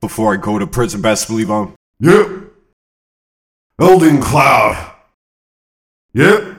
Before I go to prison, best believe I'm. Yep. Eldon Cloud. Yep.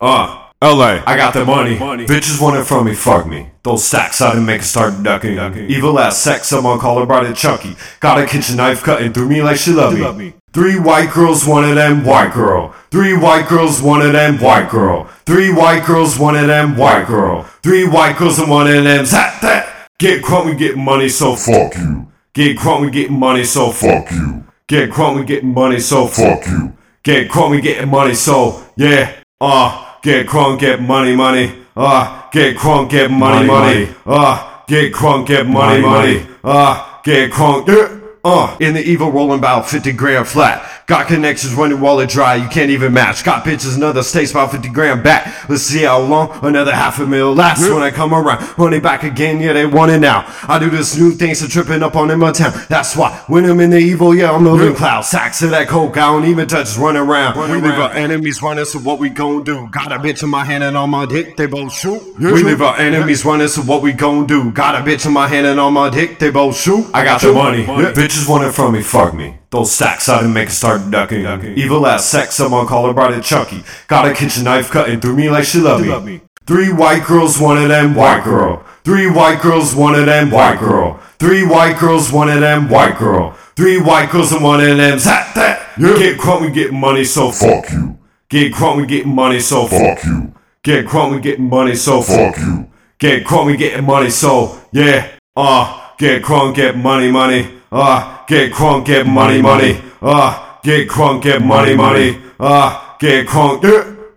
Uh, LA. I got the money. Money. Bitches want it from me, fuck me. Those stacks I didn't make start ducking. ducking. Evil ass sex, someone call her brother Chucky. Got a kitchen knife cutting through me like she love me. love me. Three white girls, one of them white girl. Three white girls, one of them white girl. Three white girls, one of them white girl. Three white girls and one of them zat that. Get crunk, we get money, so fuck you. Get crunk, we get money, so fuck you. Get crunk, we get money, so fuck you. Get crunk, we get money, so yeah. Uh, get crunk, get money, money. Uh, get crunk, get money, money. Uh, get crunk, get money, money. Uh, get crunk, yeah. Uh, in the evil rolling about 50 grand flat. Got connections running wallet dry, you can't even match. Got bitches another states about 50 grand back. Let's see how long another half a mil lasts when I come around. Running back again, yeah, they want it now. I do this new thing, so tripping up on in my town. That's why when I'm in the evil, yeah, I'm moving cloud. Sacks of that coke, I don't even touch, just running around. we leave our enemies running, so what we gon' do? Got a bitch in my hand and on my dick, they both shoot. we leave our enemies running, so what we gon' do? Got a bitch in my hand and on my dick, they both shoot. I got the money. Money. Bitches want it from me, fuck me. Those stacks I didn't make a start ducking. Evil ass sex, someone call her brother Chucky. Got a kitchen knife cutting through me like she love me. love me. Three white girls, one of them white girl. Three white girls, one of them white girl. Three white girls, one of them white girl. Three white girls and one of them zat that. Get crunk, we get money, so fuck you. Get crunk, we get money, so fuck you. Get crunk, we get money, so fuck you. Get crunk, we get money, so yeah. Uh, get crunk, get money, money. Uh, get crunk, get money, money. Uh, get crunk, get money, money. Uh, get crunk.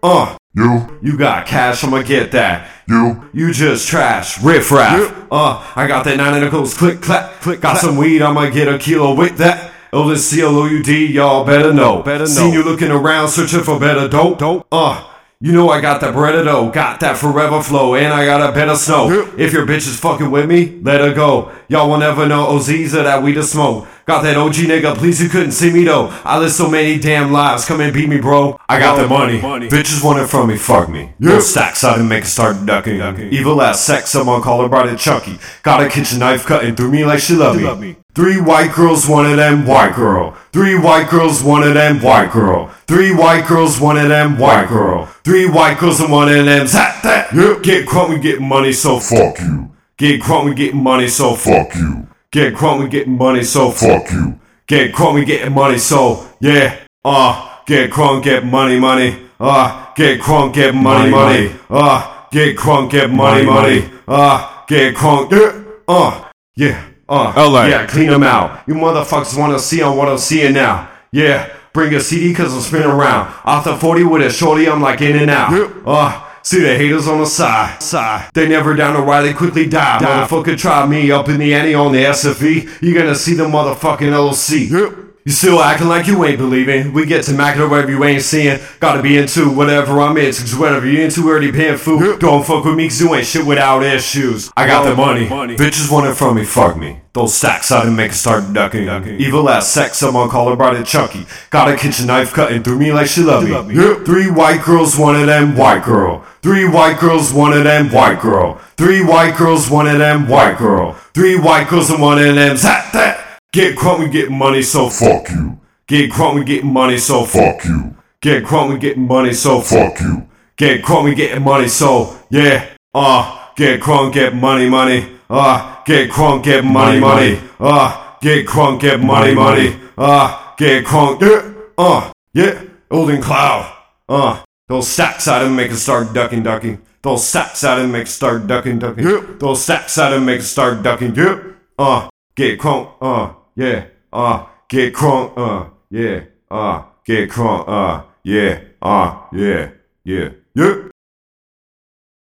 Uh, You, you got cash, I'ma get that. you, You just trash, riff raff. Uh, I got that nine and a goes click clack. Click, got some weed, I'ma get a kilo with that. Illness C L O U D, y'all better know. Better know. Seen you looking around searching for better dope. Dope. Uh, you know I got that bread of dough, got that forever flow, and I got a better snow. If your bitch is fucking with me, let her go. Y'all will never know or that we to smoke. Got that OG nigga, please you couldn't see me though. I live so many damn lives, come and beat me, bro. I got the money. Money. Bitches want it from me, fuck me. No stacks, I didn't make a start ducking. Evil ass sex, someone call her brother Chucky. Got a kitchen knife cutting through me like she love me. love me. Three white girls, one of them white girl. Three white girls, one of them white girl. Three white girls, one of them white girl. Three white girls and one of them zat that. Get crunk, we get money, so fuck. you, Get crunk, we get money, so fuck you, Get crunk, we getting money, so fuck. you, Get crunk, we getting money, so yeah. Uh, get crunk, get money, money. Uh, get crunk, get money, money. Uh, get crunk, get money, money. Uh, get crunk, yeah. Uh, yeah. Uh, LA. Yeah, clean them out. You motherfuckers wanna see on what I'm seeing now. Yeah, bring a CD cause I'm spinning around. Off the 40 with a shorty, I'm like in and out. Uh, see the haters on the side. Side. They never down to ride, they quickly die. Motherfucker try me up in the ante on the SFE. You gonna see the motherfucking LOC. You still acting like you ain't believing. We get to Mac it wherever you ain't seeing. Gotta be into whatever I'm into. Cause whatever you into, already paying food. Don't fuck with me cause you ain't shit without issues. I got the money. Money. Bitches want it from me, fuck me. Those stacks I didn't make a start ducking. ducking. Evil ass sex, someone call her brother chunky. Got a kitchen knife cutting through me like she love me. love me. Three white girls, one of them white girl. Three white girls, one of them white girl. Three white girls, one of them white girl. Three white girls and one of them zat that. Get crunk, we get money, so fuck. you, Get crunk, we getting money, so fuck. you, Get crunk, we getting money, so fuck. you, Get crunk, we getting money, so yeah. Uh, get crunk, get money, money. Uh, get crunk, get money, money. Uh, get crunk, get money, money. Uh, get crunk, yeah. Uh, yeah. Eldon Cloud. Uh, those stacks I didn't make a start ducking, ducking. Those sacks I didn't make a start ducking, ducking. Yep. Those sacks I didn't make a start ducking. Yep. Uh, get crunk. Uh, yeah. Uh, get crunk. Uh, yeah. Uh, get crunk. Uh, yeah. Uh, yeah. Yeah. Yep.